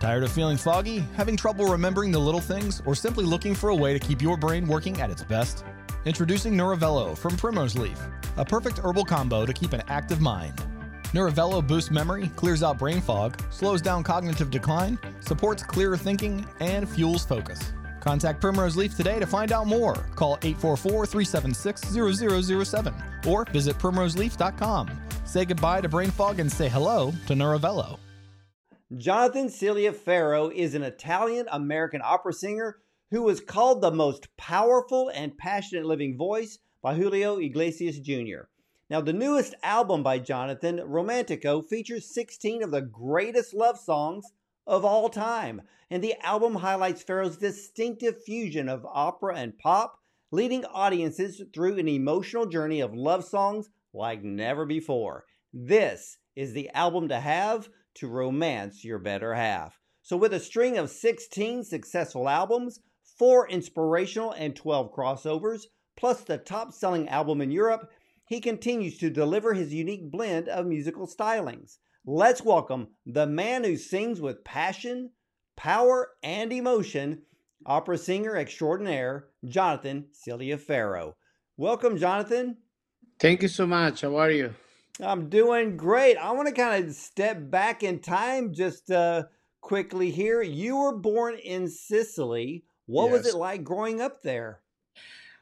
Tired of feeling foggy, having trouble remembering the little things, or simply looking for a way to keep your brain working at its best? Introducing Nuravello from Primrose Leaf, a perfect herbal combo to keep an active mind. Nuravello boosts memory, clears out brain fog, slows down cognitive decline, supports clearer thinking, and fuels focus. Contact Primrose Leaf today to find out more. Call 844 376 0007 or visit primroseleaf.com. Say goodbye to brain fog and say hello to Nuravello. Jonathan Cilia Faro is an Italian American opera singer who was called the most powerful and passionate living voice by Julio Iglesias Jr. Now, the newest album by Jonathan, Romantico, features 16 of the greatest love songs of all time, and the album highlights Faro's distinctive fusion of opera and pop, leading audiences through an emotional journey of love songs like never before. This is the album to have to romance your better half. So, with a string of 16 successful albums, four inspirational and 12 crossovers, plus the top selling album in Europe, he continues to deliver his unique blend of musical stylings. Let's welcome the man who sings with passion, power, and emotion, opera singer extraordinaire, Jonathan Cilia Faro. Welcome, Jonathan. Thank you so much. How are you? I'm doing great. I want to kind of step back in time just uh, quickly here. You were born in Sicily. What was it like growing up there?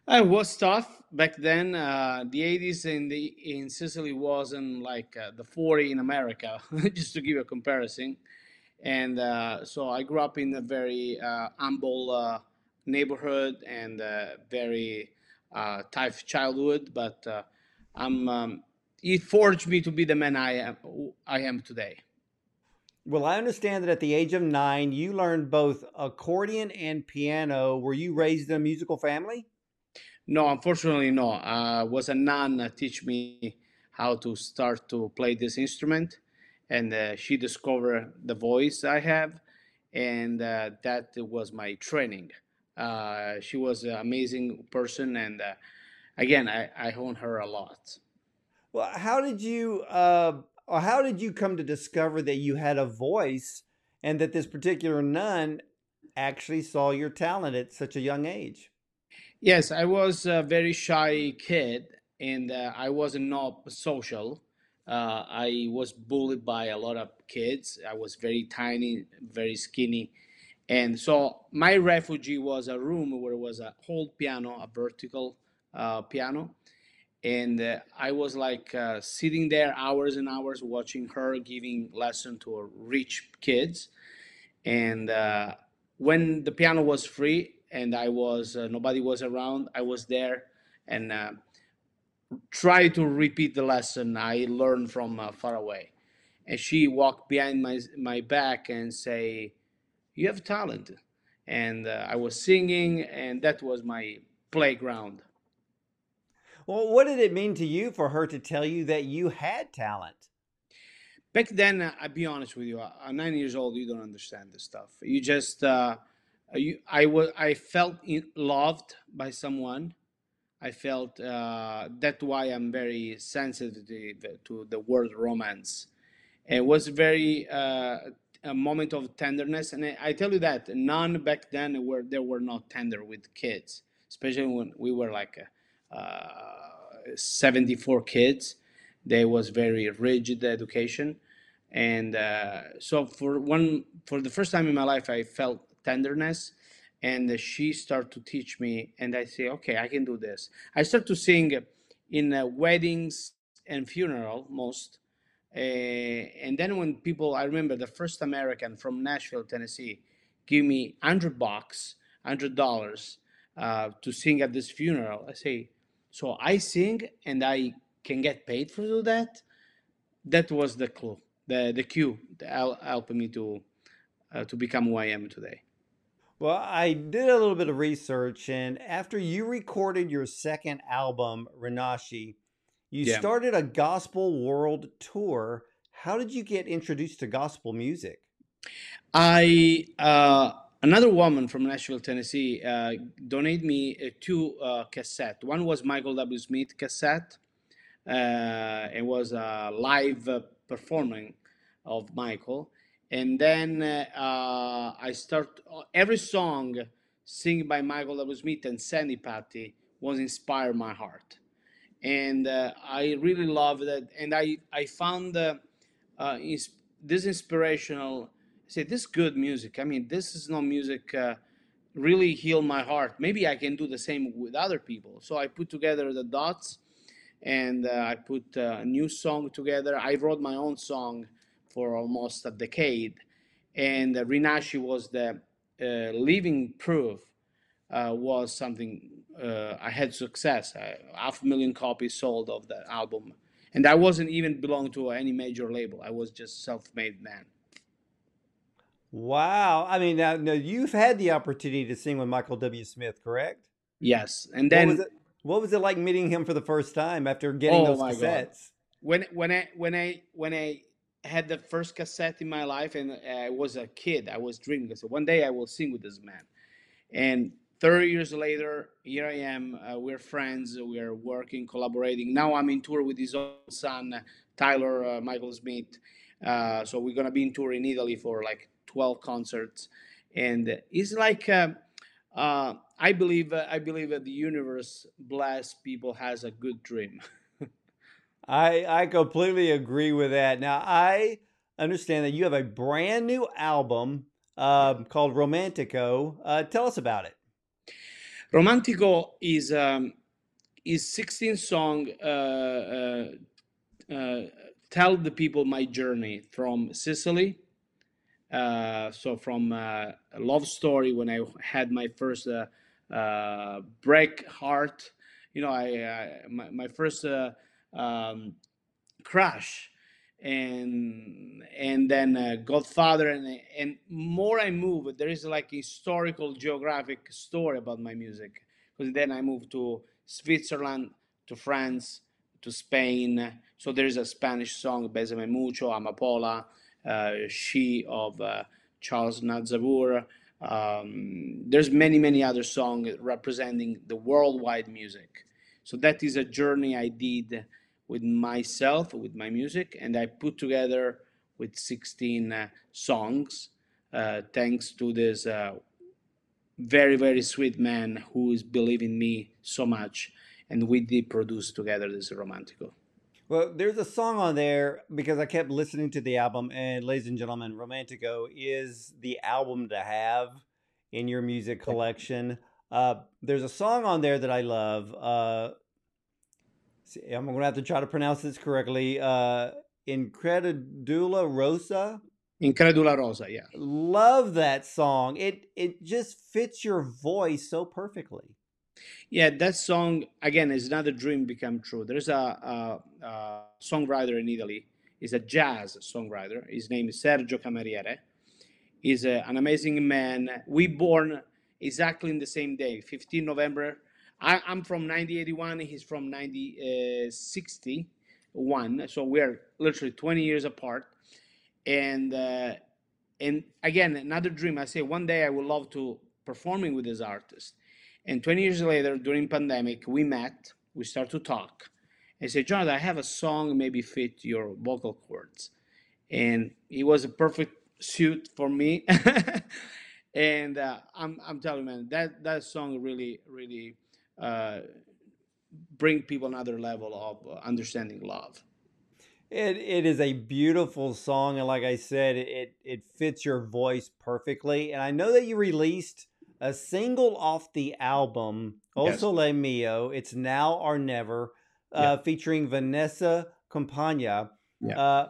It was tough back then. Uh, the 80s in the in Sicily wasn't like uh, the 40 in America, just to give you a comparison. And uh, so I grew up in a very uh, humble uh, neighborhood and uh, very uh, tough childhood. But uh, I'm um, it forged me to be the man I am I am today. Well, I understand that at the age of nine, you learned both accordion and piano. Were you raised in a musical family? No, unfortunately, no. Uh, was a nun uh, teach me how to start to play this instrument, and uh, she discovered the voice I have, and uh, that was my training. Uh, she was an amazing person, and uh, again, I, I own her a lot. Well, how did you uh, or how did you come to discover that you had a voice and that this particular nun actually saw your talent at such a young age? Yes, I was a very shy kid, and uh, I wasn't not social. Uh, I was bullied by a lot of kids. I was very tiny, very skinny, and so my refuge was a room where it was a whole piano, a vertical uh, piano, and uh, I was like uh, sitting there hours and hours watching her giving lesson to rich kids, and uh, when the piano was free and I was uh, nobody was around, I was there and uh, try to repeat the lesson I learned from uh, far away. And she walked behind my my back and say, "You have talent." And I was singing, and that was my playground. Well, what did it mean to you for her to tell you that you had talent? Back then, uh, I'll be honest with you, uh, at nine years old, you don't understand this stuff. You just, uh, you, I was, I felt loved by someone. I felt uh, that's why I'm very sensitive to the, word romance. It was very uh, a moment of tenderness, and I, tell you that none back then were they were not tender with kids, especially when we were like uh, 74 kids. There was very rigid education, and uh, so for one for the first time in my life, I felt tenderness, and she started to teach me, and I say, okay, I can do this. I start to sing in uh, weddings and funeral most, uh, and then when people, I remember the first American from Nashville, Tennessee, give me hundred bucks, hundred dollars uh, to sing at this funeral. I say, so I sing and I can get paid for do that. That was the clue, the the cue, that helped me to uh, to become who I am today. Well, I did a little bit of research, and after you recorded your second album, Rinasci, you Yeah. started a gospel world tour. How did you get introduced to gospel music? I uh, another woman from Nashville, Tennessee, uh, donated me uh, two uh, cassette. One was Michael W. Smith cassette. Uh, it was a live uh, performing of Michael, and then uh, I start every song sing by Michael W. Smith and Sandi Patty was inspired my heart, and uh, I really love that. And I I found uh, uh, is, this inspirational. I say this good music. I mean, this is not music. Uh, really heal my heart. Maybe I can do the same with other people. So I put together the dots, and uh, I put uh, a new song together. I wrote my own song for almost a decade, and uh, Rinasci was the uh, living proof. Uh, was something I had success. half a million copies sold of the album, and I wasn't even belong to any major label. I was just self-made man. Wow! I mean, now, now you've had the opportunity to sing with Michael W. Smith, correct? Yes, and then what was it, what was it like meeting him for the first time after getting oh those cassettes? God. When when I when I when I had the first cassette in my life, and I was a kid, I was dreaming. So one day I will sing with this man, and 30 years later, here I am. Uh, we're friends. We're working, collaborating. Now I'm in tour with his own son, Tyler uh, Michael Smith. Uh, so we're gonna be in tour in Italy for like 12 concerts, and it's like uh, uh, I believe uh, I believe that the universe bless people has a good dream. I I completely agree with that. Now I understand that you have a brand new album um, called Romantico. Uh, tell us about it. Romantico is um, is 16 song. Uh, uh, uh, tell the people my journey from Sicily. Uh, so from uh, a love story when I had my first break heart, you know, I my, my first um, crash and and then uh, Godfather and and more I move there is like historical geographic story about my music. Because then I moved to Switzerland to France to Spain. So there is a Spanish song Besame Mucho Amapola. uh, She of uh, Charles Aznavour um, there's many many other songs representing the worldwide music so that is a journey I did with myself, with my music, and I put together with 16 uh, songs, uh, thanks to this uh, very, very sweet man who is believing me so much. And we did produce together this Romantico. Well, there's a song on there because I kept listening to the album, and ladies and gentlemen, Romantico is the album to have in your music collection. Uh, there's a song on there that I love. Uh, I'm going to have to try to pronounce this correctly. Uh, Incredula Rosa. Incredula Rosa, yeah. Love that song. It it just fits your voice so perfectly. Yeah, that song again is another dream become true. There's a, a, a songwriter in Italy. He's a jazz songwriter. His name is Sergio Cammariere. He's a, an amazing man. We born exactly in the same day, 15 November I, am from 1981. He's from 1961. Uh, so we're literally 20 years apart. And uh, and again, another dream. I say one day I would love to performing with this artist. And 20 years later, during pandemic, we met. We start to talk. I said, Jonathan, I have a song maybe fit your vocal cords. And it was a perfect suit for me. and uh, I'm, I'm telling you, man, that, that song really, really uh, bring people another level of uh, understanding love. It it is a beautiful song, and like I said, it it fits your voice perfectly. And I know that you released a single off the album, O yes. Sole Mio. It's now or never, uh, yeah. featuring Vanessa Campagna. Yeah. Uh,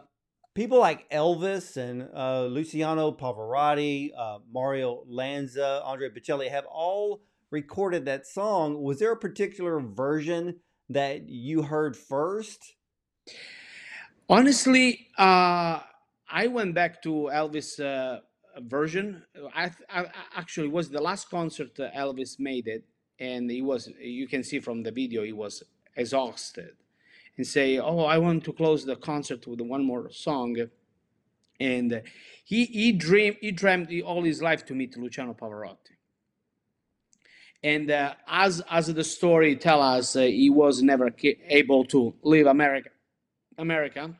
people like Elvis and uh, Luciano Pavarotti, uh, Mario Lanza, Andre Bocelli have all recorded that song, was there a particular version that you heard first? Honestly, uh, I went back to Elvis uh, version. I, I, actually was the last concert Elvis made it, and he was. You can see from the video he was exhausted, and say, "Oh, I want to close the concert with one more song." And he he dreamed he dreamed all his life to meet Luciano Pavarotti and uh, as as the story tell us, uh, he was never able to leave America. America,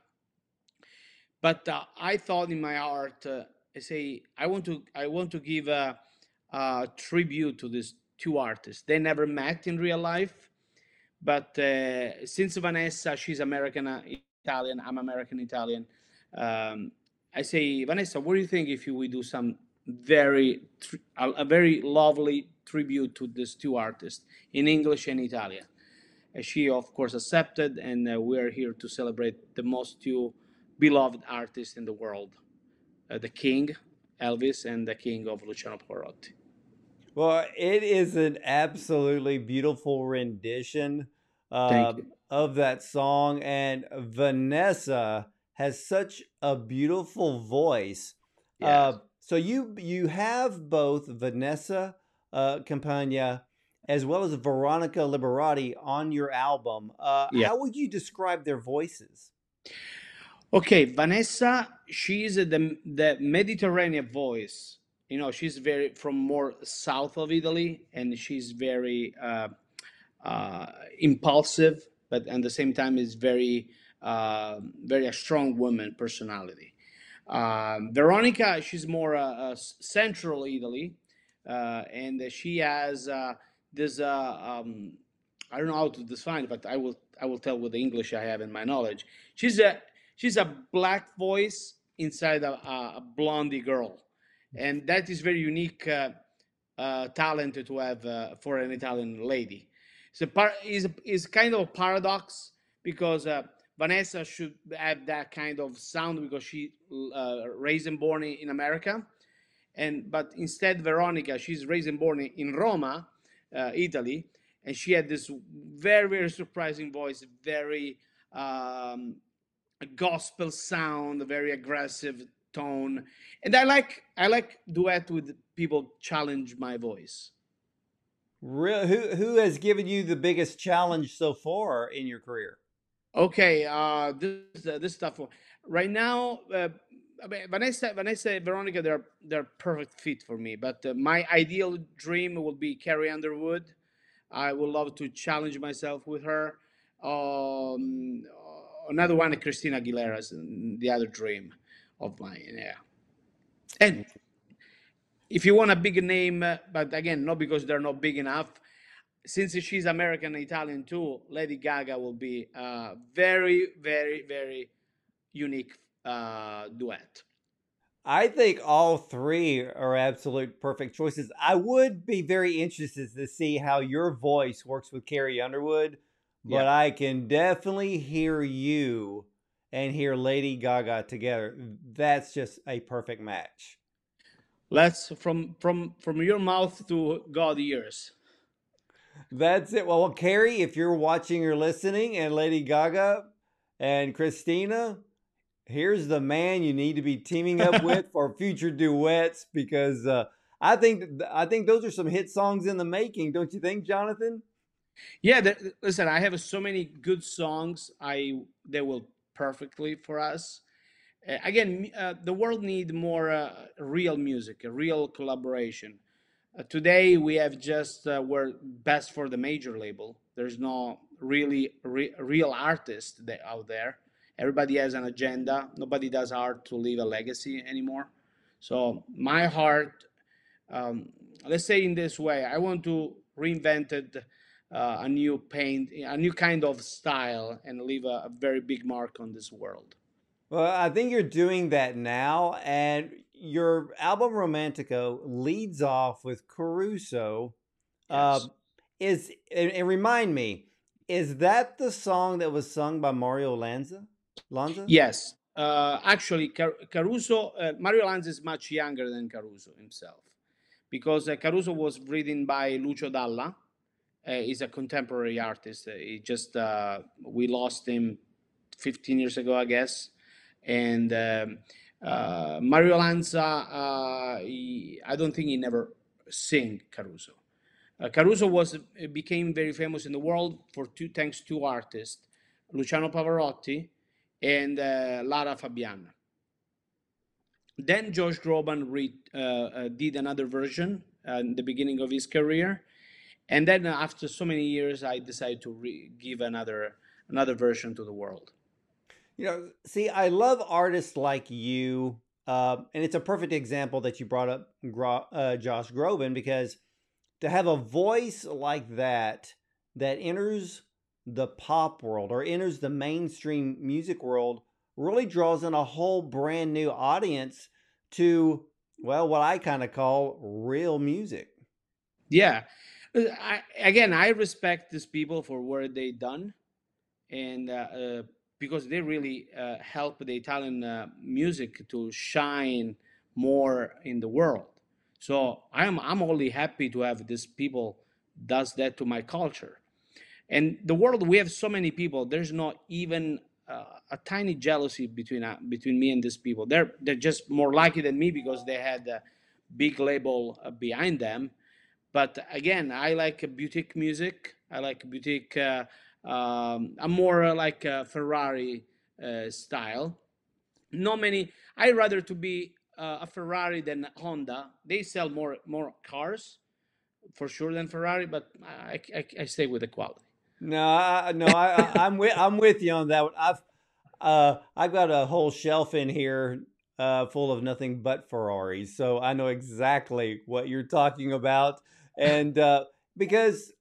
but uh, I thought in my heart, uh, say I want to I want to give a, a tribute to these two artists. They never met in real life, but uh, since Vanessa, she's American uh, Italian, I'm American Italian. Um, I say, Vanessa, what do you think if we do some very a, very lovely tribute to these two artists in English and Italian? And she, of course, accepted, and uh, we are here to celebrate the most two beloved artists in the world, the King, Elvis, and the King of Luciano Pavarotti. Well, it is an absolutely beautiful rendition uh, of that song, and Vanessa has such a beautiful voice. Yeah. Uh, so you you have both Vanessa uh, Campagna as well as Veronica Liberati on your album. Uh, yeah. How would you describe their voices? Okay, Vanessa, she's the the Mediterranean voice. You know, she's very from more south of Italy, and she's very uh, uh, impulsive, but at the same time is very uh, very a strong woman personality. Um, Veronica, she's more uh, central Italy, uh, and she has uh, this. Um, I don't know how to define it, but I will. I will tell with the English I have in my knowledge. She's a she's a black voice inside a, a blondie girl, and that is very unique uh, uh, talent to have uh, for an Italian lady. So par- is is kind of a paradox because Vanessa should have that kind of sound because she uh, raised and born in America, and but instead Veronica, she's raised and born in Roma, uh, Italy, and she had this very very surprising voice, very um, gospel sound, a very aggressive tone, and I like I like duet with people challenge my voice. Real, who who has given you the biggest challenge so far in your career? Okay, uh, this uh, this stuff right now. Uh, Vanessa, Vanessa, Veronica, they're they're perfect fit for me. But uh, my ideal dream will be Carrie Underwood. I would love to challenge myself with her. Um, another one, Christina Aguilera's, the other dream of mine. Yeah, and if you want a big name, uh, but again, not because they're not big enough since she's American and Italian too, Lady Gaga will be a very, very, very unique uh, duet. I think all three are absolute perfect choices. I would be very interested to see how your voice works with Carrie Underwood, but yeah. I can definitely hear you and hear Lady Gaga together. That's just a perfect match. Let's from from from your mouth to God ears. That's it. Well, Carrie, if you're watching or listening, and Lady Gaga and Christina, here's the man you need to be teaming up with for future duets because uh, I think I think those are some hit songs in the making, don't you think, Jonathan? Yeah, the, listen, I have so many good songs. I they will perfectly for us. Uh, again, uh, the world need more uh, real music, a real collaboration. Uh, today we have just uh, we're best for the major label. There's no really re- real artist that, out there. Everybody has an agenda. Nobody does art to leave a legacy anymore. So my heart, um, let's say in this way, I want to reinvent it, a new paint, a new kind of style, and leave a, a very big mark on this world. Well, I think you're doing that now, and your album Romantico leads off with Caruso. Yes. Uh, is and, and, remind me, is that the song that was sung by Mario Lanza? Lanza? Yes. Uh, actually, Car- Caruso, uh, Mario Lanza is much younger than Caruso himself because uh, Caruso was written by Lucio Dalla. Uh, he's a contemporary artist. Uh, he just we lost him 15 years ago, I guess, and. Um, uh, Mario Lanza, uh, he, I don't think he never sang Caruso. Uh, Caruso was became very famous in the world for two thanks to artists, Luciano Pavarotti and uh, Lara Fabiana. Then Josh Groban uh, uh, did another version in the beginning of his career, and then after so many years, I decided to re- give another another version to the world. You know, see, I love artists like you, uh, and it's a perfect example that you brought up, uh, Josh Groban, because to have a voice like that that enters the pop world or enters the mainstream music world really draws in a whole brand new audience to well what i kind of call real music yeah I, again i respect these people for what they done and uh, uh, because they really uh, help the italian uh, music to shine more in the world. So i'm i'm only happy to have these people does that to my culture. And the world we have so many people there's not even uh, a tiny jealousy between uh, between me and these people. They're they're just more lucky than me because they had a big label uh, behind them but again i like a boutique music. I like boutique uh, um, i'm more like a ferrari uh, style. Not many i rather to be uh, a ferrari than honda. They sell more more cars for sure than ferrari but i, I, I stay with the quality. No, I, no, I, I'm with I'm with you on that one. I've uh, I've got a whole shelf in here uh, full of nothing but Ferraris, so I know exactly what you're talking about. And uh, because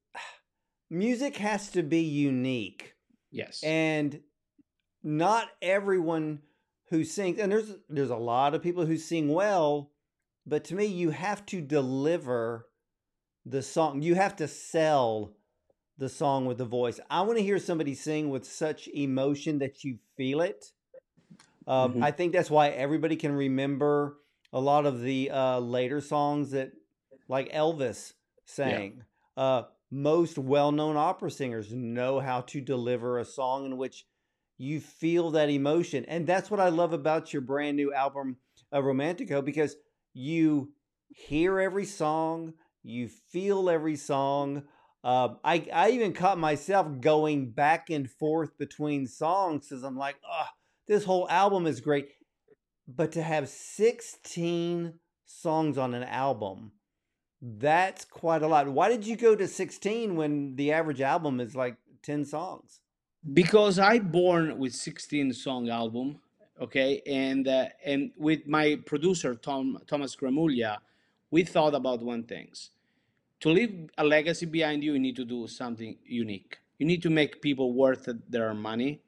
music has to be unique, yes, and not everyone who sings, and there's there's a lot of people who sing well, but to me, you have to deliver the song. You have to sell the song with the voice. I want to hear somebody sing with such emotion that you feel it. Um, mm-hmm. I think that's why everybody can remember a lot of the uh, later songs that, like Elvis sang. Yeah. Uh, most well-known opera singers know how to deliver a song in which you feel that emotion, and that's what I love about your brand new album, uh, Romantico, because you hear every song, you feel every song. Uh, I I even caught myself going back and forth between songs because I'm like, oh, this whole album is great, but to have 16 songs on an album, that's quite a lot. Why did you go to 16 when the average album is like 10 songs? Because I born with 16 song album, okay, and uh, and with my producer Tom Thomas Gramuglia, we thought about one things to leave a legacy behind you, you need to do something unique. You need to make people worth their money,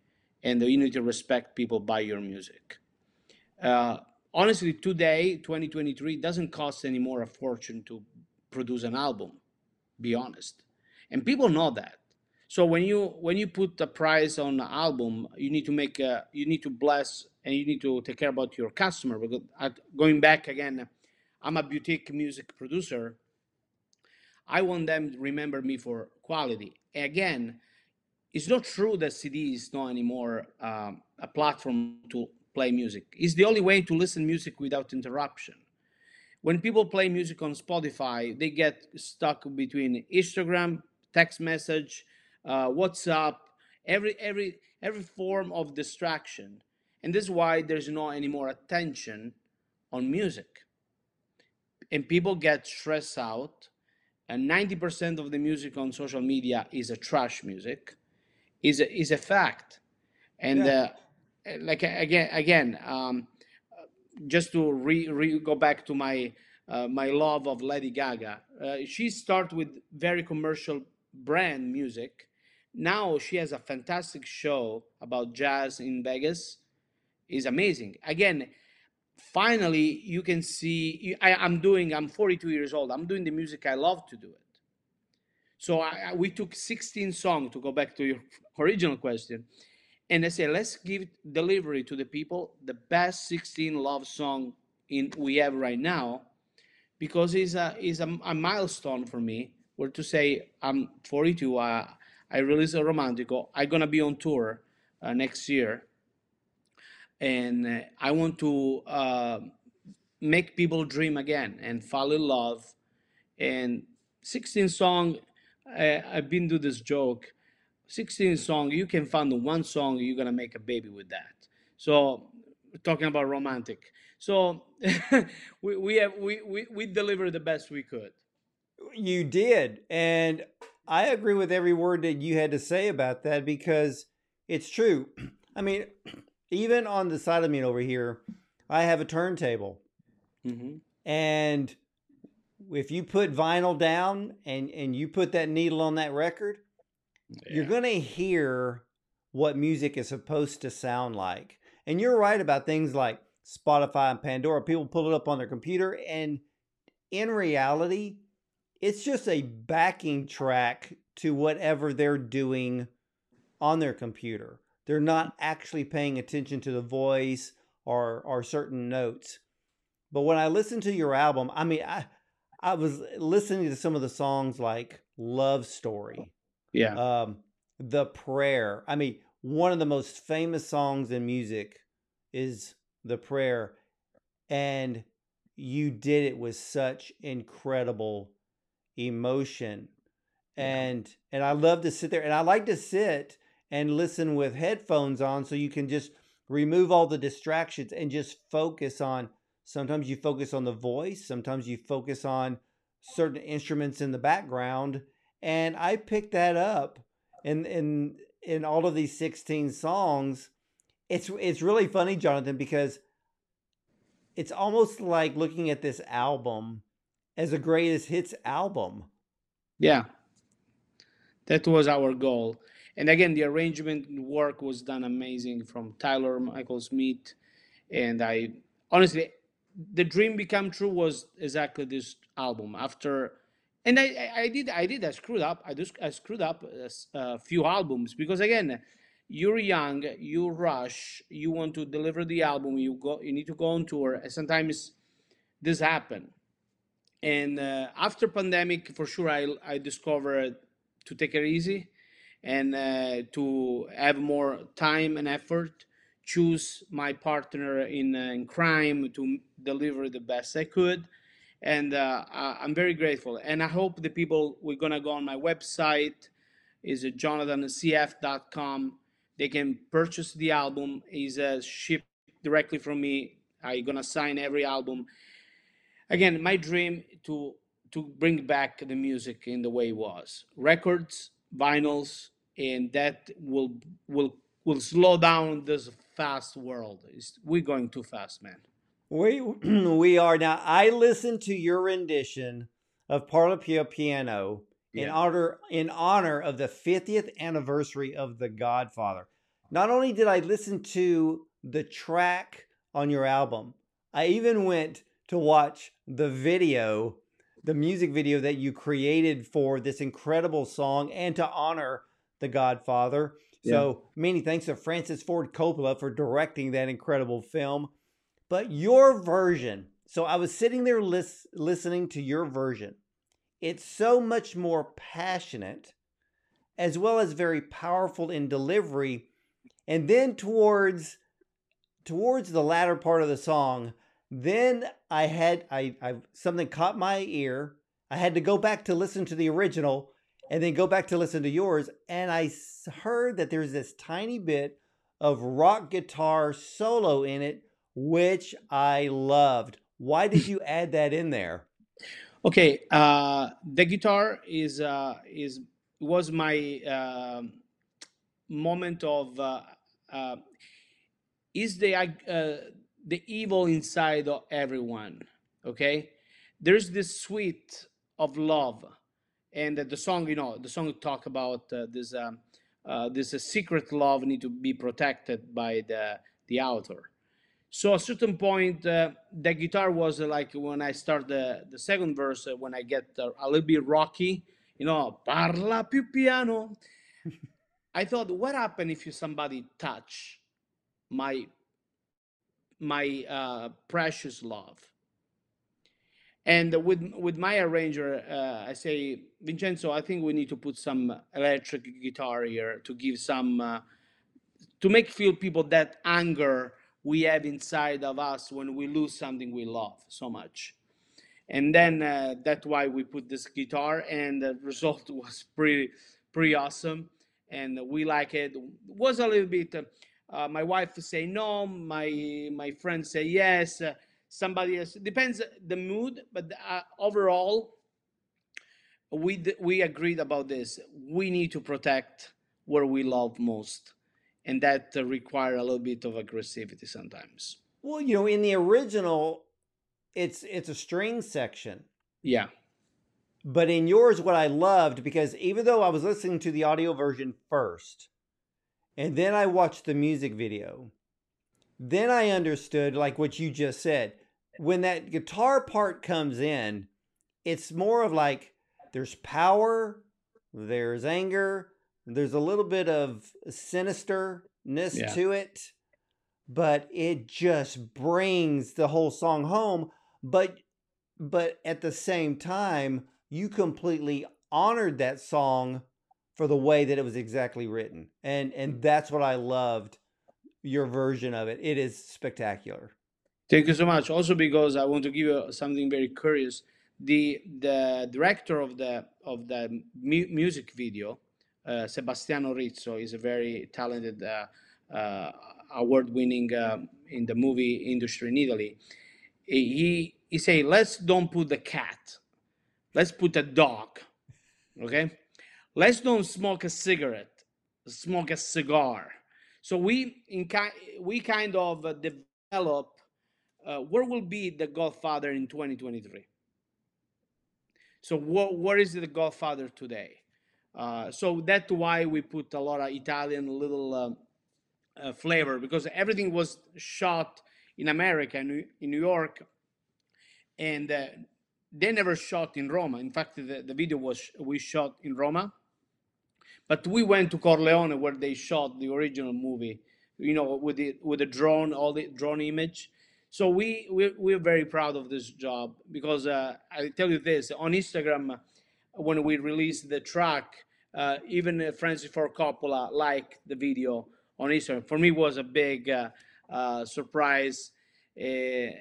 and you need to respect people buy your music. Uh, honestly, today, 2023, doesn't cost anymore a fortune to produce an album. Be honest, and people know that. So when you when you put a price on an album, you need to make a, you need to bless and you need to take care about your customer. Because going back again, I'm a boutique music producer I want them to remember me for quality. Again, it's not true that CD is not anymore um, a platform to play music. It's the only way to listen music without interruption. When people play music on Spotify, they get stuck between Instagram, text message, uh, WhatsApp, every every every form of distraction, and this is why there's not any more attention on music. And people get stressed out and 90% of the music on social media is a trash music is a, is a fact. And yeah. uh, like again again um, just to re, re, go back to my uh, my love of Lady Gaga uh, she started with very commercial brand music. Now she has a fantastic show about jazz in Vegas. Is amazing. Again finally you can see I, am doing i'm 42 years old. I'm doing the music i love to do it so I, we took 16 songs to go back to your original question and i said let's give delivery to the people the best 16 love song in we have right now because it's a, it's a, a milestone for me where to say i'm 42 uh, i release a romantico i'm gonna be on tour uh, next year and uh, I want to uh, make people dream again and fall in love. And 16 song, I, I've been to this joke. 16 song, you can find one song, you're gonna make a baby with that. So talking about romantic. So we, we have we, we we delivered the best we could. You did, and I agree with every word that you had to say about that because it's true. I mean, even on the side of me over here, I have a turntable. hmm And if you put vinyl down and, and you put that needle on that record, you're going to hear what music is supposed to sound like. And you're right about things like Spotify and Pandora. People pull it up on their computer, and in reality, it's just a backing track to whatever they're doing on their computer. They're not actually paying attention to the voice or or certain notes. But when I listen to your album, I mean, I I was listening to some of the songs like Love Story, yeah. um, The Prayer. I mean, one of the most famous songs in music is The Prayer. And you did it with such incredible emotion. Yeah. And and I love to sit there and I like to sit and listen with headphones on so you can just remove all the distractions and just focus on sometimes you focus on the voice, sometimes you focus on certain instruments in the background and I picked that up in in in all of these 16 songs. It's it's really funny, Jonathan, because it's almost like looking at this album as a greatest hits album. Yeah, that was our goal. And again, the arrangement work was done amazing from Tyler Michael Smith. And I honestly, the dream become true was exactly this album. After, and I, I- did, I did, I screwed up. I just, I screwed up a, few albums because again, you're young, you rush, you want to deliver the album, you go, you need to go on tour. And sometimes this happen and uh, after pandemic for sure i i discovered to take it easy and uh, to have more time and effort choose my partner in, uh, in crime to deliver the best i could. And uh, i'm very grateful. And i hope the people we're gonna go on my website is jonathancf.com they can purchase the album is uh, shipped directly from me. I'm gonna sign every album. Again my dream to to bring back the music in the way it was. Records vinyls and that will will will slow down this fast world It's, we're going too fast man We we are now. I listened to your rendition of Parla Più Piano in Yeah. honor in honor of the 50th anniversary of The Godfather. Not only did I listen to the track on your album, I even went to watch the video, the music video that you created for this incredible song and to honor The Godfather. So many thanks to Francis Ford Coppola for directing that incredible film. But your version, so I was sitting there lis- listening to your version. It's so much more passionate as well as very powerful in delivery. And then towards towards the latter part of the song, then I had I, I something caught my ear. I had to go back to listen to the original and then go back to listen to yours and I heard that there's this tiny bit of rock guitar solo in it which I loved. Why did you add that in there? okay uh the guitar is uh is was my um moment of uh, uh is the uh, the evil inside of everyone okay there's this sweet of love and the song you know the song talk about uh, this um, uh, this uh, secret love need to be protected by the the author so at a certain point uh, the guitar was uh, like when i start the the second verse uh, when i get a little bit rocky you know parla più piano i thought what happened if you somebody touch my my precious love. And with with my arranger, uh, I say, Vincenzo, I think we need to put some electric guitar here to give some uh, to make feel people that anger we have inside of us when we lose something we love so much. And then uh, that's why we put this guitar, and the result was pretty pretty awesome, and we like it. Was a little bit. Uh, uh, my wife say no. My my friends say yes. Somebody else depends the mood, but uh, overall, we d- we agreed about this. We need to protect where we love most, and that uh, require a little bit of aggressivity sometimes. Well, you know, in the original, it's it's a string section. Yeah. But in yours, what I loved, because even though I was listening to the audio version first, and then I watched the music video, then I understood, like what you just said. When that guitar part comes in, it's more of like there's power, there's anger, there's a little bit of sinisterness Yeah. to it, but it just brings the whole song home. But but at the same time, you completely honored that song for the way that it was exactly written. And and that's what I loved your version of it. It is spectacular. Thank you so much. Also, because I want to give you something very curious. The the director of the of the mu- music video, uh, Sebastiano Rizzo, is a very talented, uh, uh, award-winning uh, in the movie industry in Italy. He he say, let's don't put the cat, let's put a dog. Okay, let's don't smoke a cigarette, smoke a cigar. So we in ki- we kind of develop uh, where will be the Godfather in 2023? So what the Godfather today? Uh, so that's why we put a lot of Italian little um, uh, flavor because everything was shot in America, in New, York, and uh, they never shot in Roma. In fact, the, the video was we shot in Roma, but we went to Corleone where they shot the original movie. You know, with the with the drone, all the drone image. So we we we're very proud of this job because uh, I tell you this on Instagram when we released the track, uh, even uh, Francis Ford Coppola liked the video on Instagram. For me, was a big uh, uh, surprise. Uh,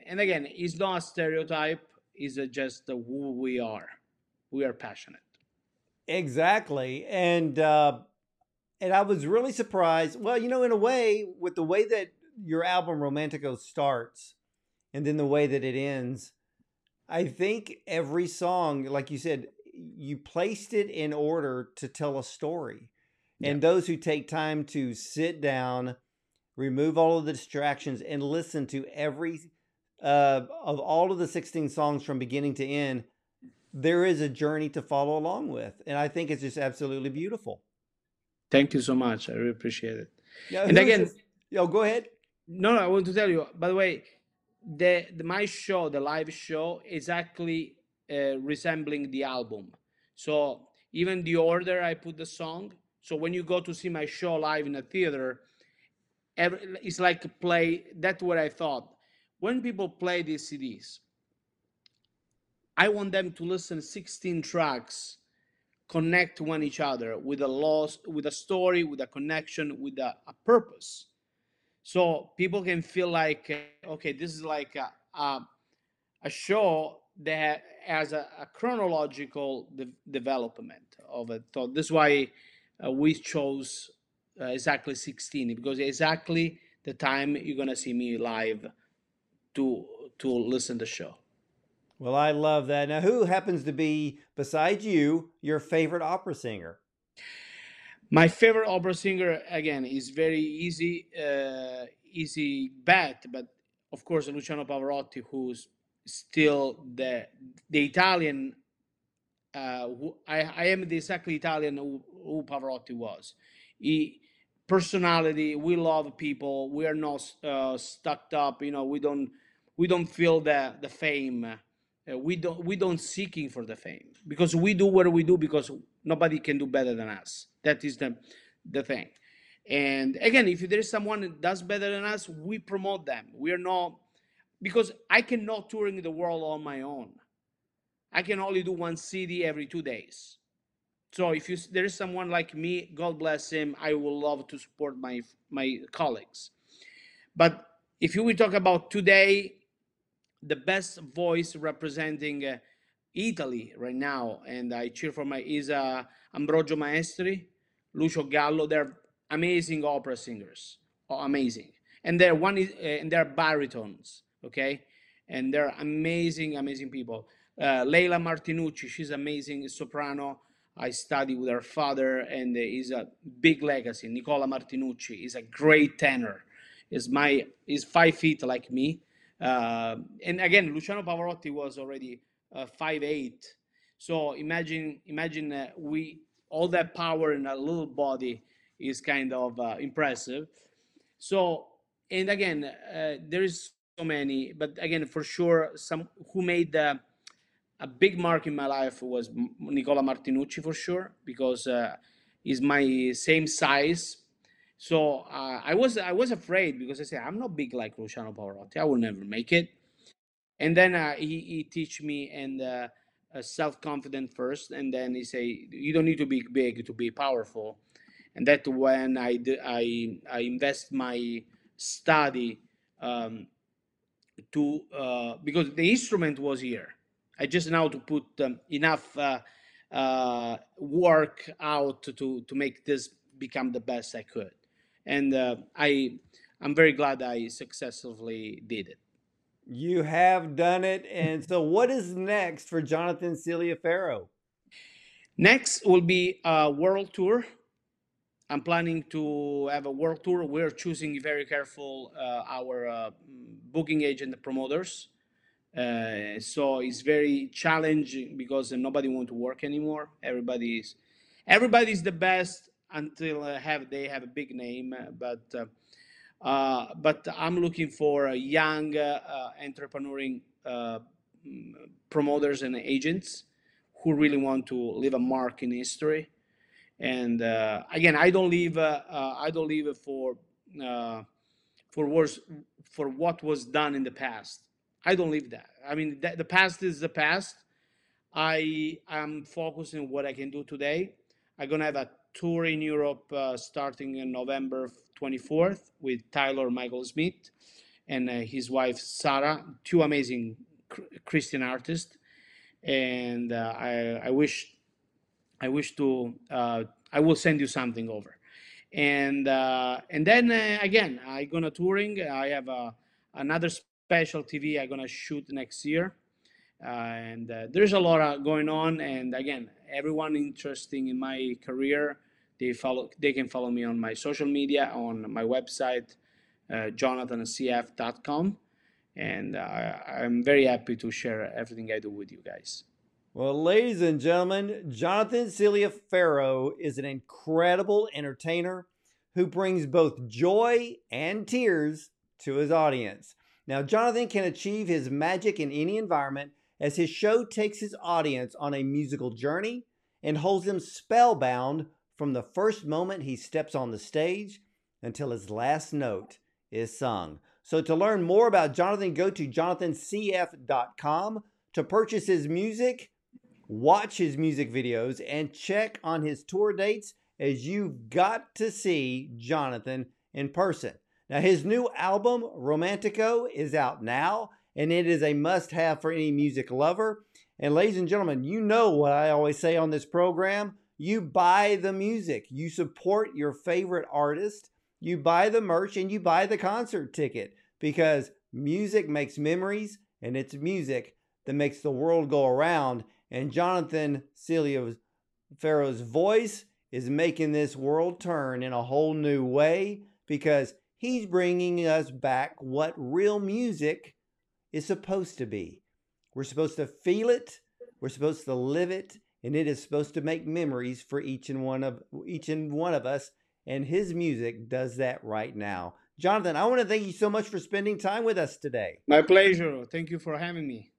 and again, it's not a stereotype; it's uh, just uh, who we are. We are passionate. Exactly. And uh and I was really surprised. Well, you know, in a way, with the way that your album Romantico starts and then the way that it ends, I think every song, like you said, you placed it in order to tell a story. And those who take time to sit down, remove all of the distractions, and listen to every uh, of all of the 16 songs from beginning to end, there is a journey to follow along with. And I think it's just absolutely beautiful. Thank you so much. I really appreciate it. Yeah, And again- yo, go ahead. No, no, I want to tell you. By the way, the, the my show, the live show, is actually uh, resembling the album. So even the order I put the song. So when you go to see my show live in a theater, every, it's like a play. That's what I thought. When people play these CDs, I want them to listen 16 tracks, connect one each other with a loss, with a story, with a connection, with a, a purpose so people can feel like uh, okay this is like a, a, show that has a, a chronological de- development of it so this is why uh, we chose uh, exactly 16 because exactly the time you're gonna see me live to to listen to the show Well, I love that. Now, who happens to be, besides you, your favorite opera singer? My favorite opera singer again is very easy, uh, easy bet, but of course Luciano Pavarotti, who's still the the Italian. Uh, who, I, I am the exactly Italian who, who Pavarotti was. He personality. We love people. We are not uh, stuck up. You know, we don't we don't feel the the fame. Uh, we don't we don't seeking for the fame because we do what we do because nobody can do better than us. That is the the thing. And again, if there is someone that does better than us, we promote them. We are not because I cannot touring the world on my own. I can only do one city every two days. So if you there is someone like me, God bless him, I will love to support my my colleagues. But if you will talk about today, the best voice representing uh, Italy right now, and I cheer for my is uh, Ambrogio Maestri, Lucio Gallo. They're amazing opera singers, oh, amazing, and they're one is, uh, and they're baritones, okay, and they're amazing, amazing people. Uh, Leila Martinucci, she's amazing soprano. I studied with her father, and he's a big legacy. Nicola Martinucci is a great tenor. Is my is five feet like me, uh, and again, Luciano Pavarotti was already uh, five eight. So imagine imagine uh, we all that power in a little body is kind of uh, impressive. So and again, there is so many, but again, for sure, some who made the a big mark in my life was Nicola Martinucci for sure because uh, he's my same size. So uh, I was I was afraid because I said I'm not big like Luciano Pavarotti. I will never make it. And then uh, he he teach me and uh, self confident first, and then he say you don't need to be big to be powerful. And that when I I I invest my study um, to uh, because the instrument was here I just now to put um, enough uh, uh, work out to, to make this become the best I could. And uh, I, I'm very glad I successfully did it. You have done it. And so, what is next for Jonathan Cilia Faro? Next will be a world tour. I'm planning to have a world tour. We're choosing very careful uh, our uh, booking agent promoters uh, so it's very challenging because nobody want to work anymore. Everybody's everybody's the best until uh, have they have a big name, but uh, uh but I'm looking for young uh, uh, entrepreneuring promoters and agents who really want to leave a mark in history. And again, I don't leave I don't leave for for worse for what was done in the past I don't leave that. I mean, the past is the past. I am focusing on what I can do today. I'm gonna have a tour in Europe uh, starting in November 24th with Tyler Michael Smith and uh, his wife Sarah, two amazing Christian artists. And uh, I, I wish, I wish to, uh, I will send you something over. And uh, and then uh, again, I gonna touring. I have a another special TV I'm gonna shoot next year. Uh, and uh, there's a lot of going on. And again, everyone interesting in my career, they follow. They can follow me on my social media, on my website, uh, jonathancf.com, and uh, I'm very happy to share everything I do with you guys. Well, ladies and gentlemen, Jonathan Cilia Faro is an incredible entertainer who brings both joy and tears to his audience. Now, Jonathan can achieve his magic in any environment as his show takes his audience on a musical journey and holds them spellbound from the first moment he steps on the stage until his last note is sung. So, to learn more about Jonathan, go to jonathancf.com to purchase his music, watch his music videos, and check on his tour dates as you've got to see Jonathan in person. Now, his new album, Romantico, is out now, and it is a must have for any music lover. And, ladies and gentlemen, you know what I always say on this program you buy the music, you support your favorite artist, you buy the merch, and you buy the concert ticket because music makes memories, and it's music that makes the world go around. And Jonathan Cilia Faro's voice is making this world turn in a whole new way because He's bringing us back what real music is supposed to be. We're supposed to feel it, we're supposed to live it, and it is supposed to make memories for each and one of each and one of us. And his music does that right now. Jonathan, I want to thank you so much for spending time with us today. My pleasure. Thank you for having me.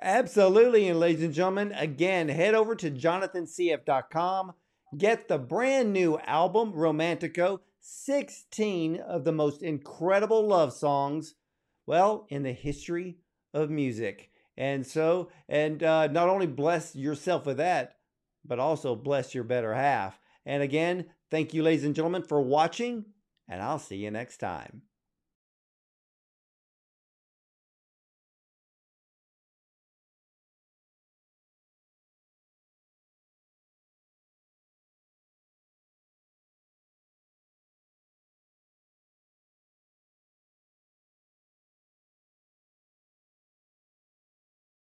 Absolutely. And ladies and gentlemen, again, head over to jonathancf.com. Get the brand new album, Romantico. 16 of the most incredible love songs, well, in the history of music. And so, and uh, not only bless yourself with that, but also bless your better half. And again, thank you, ladies and gentlemen, for watching, and I'll see you next time.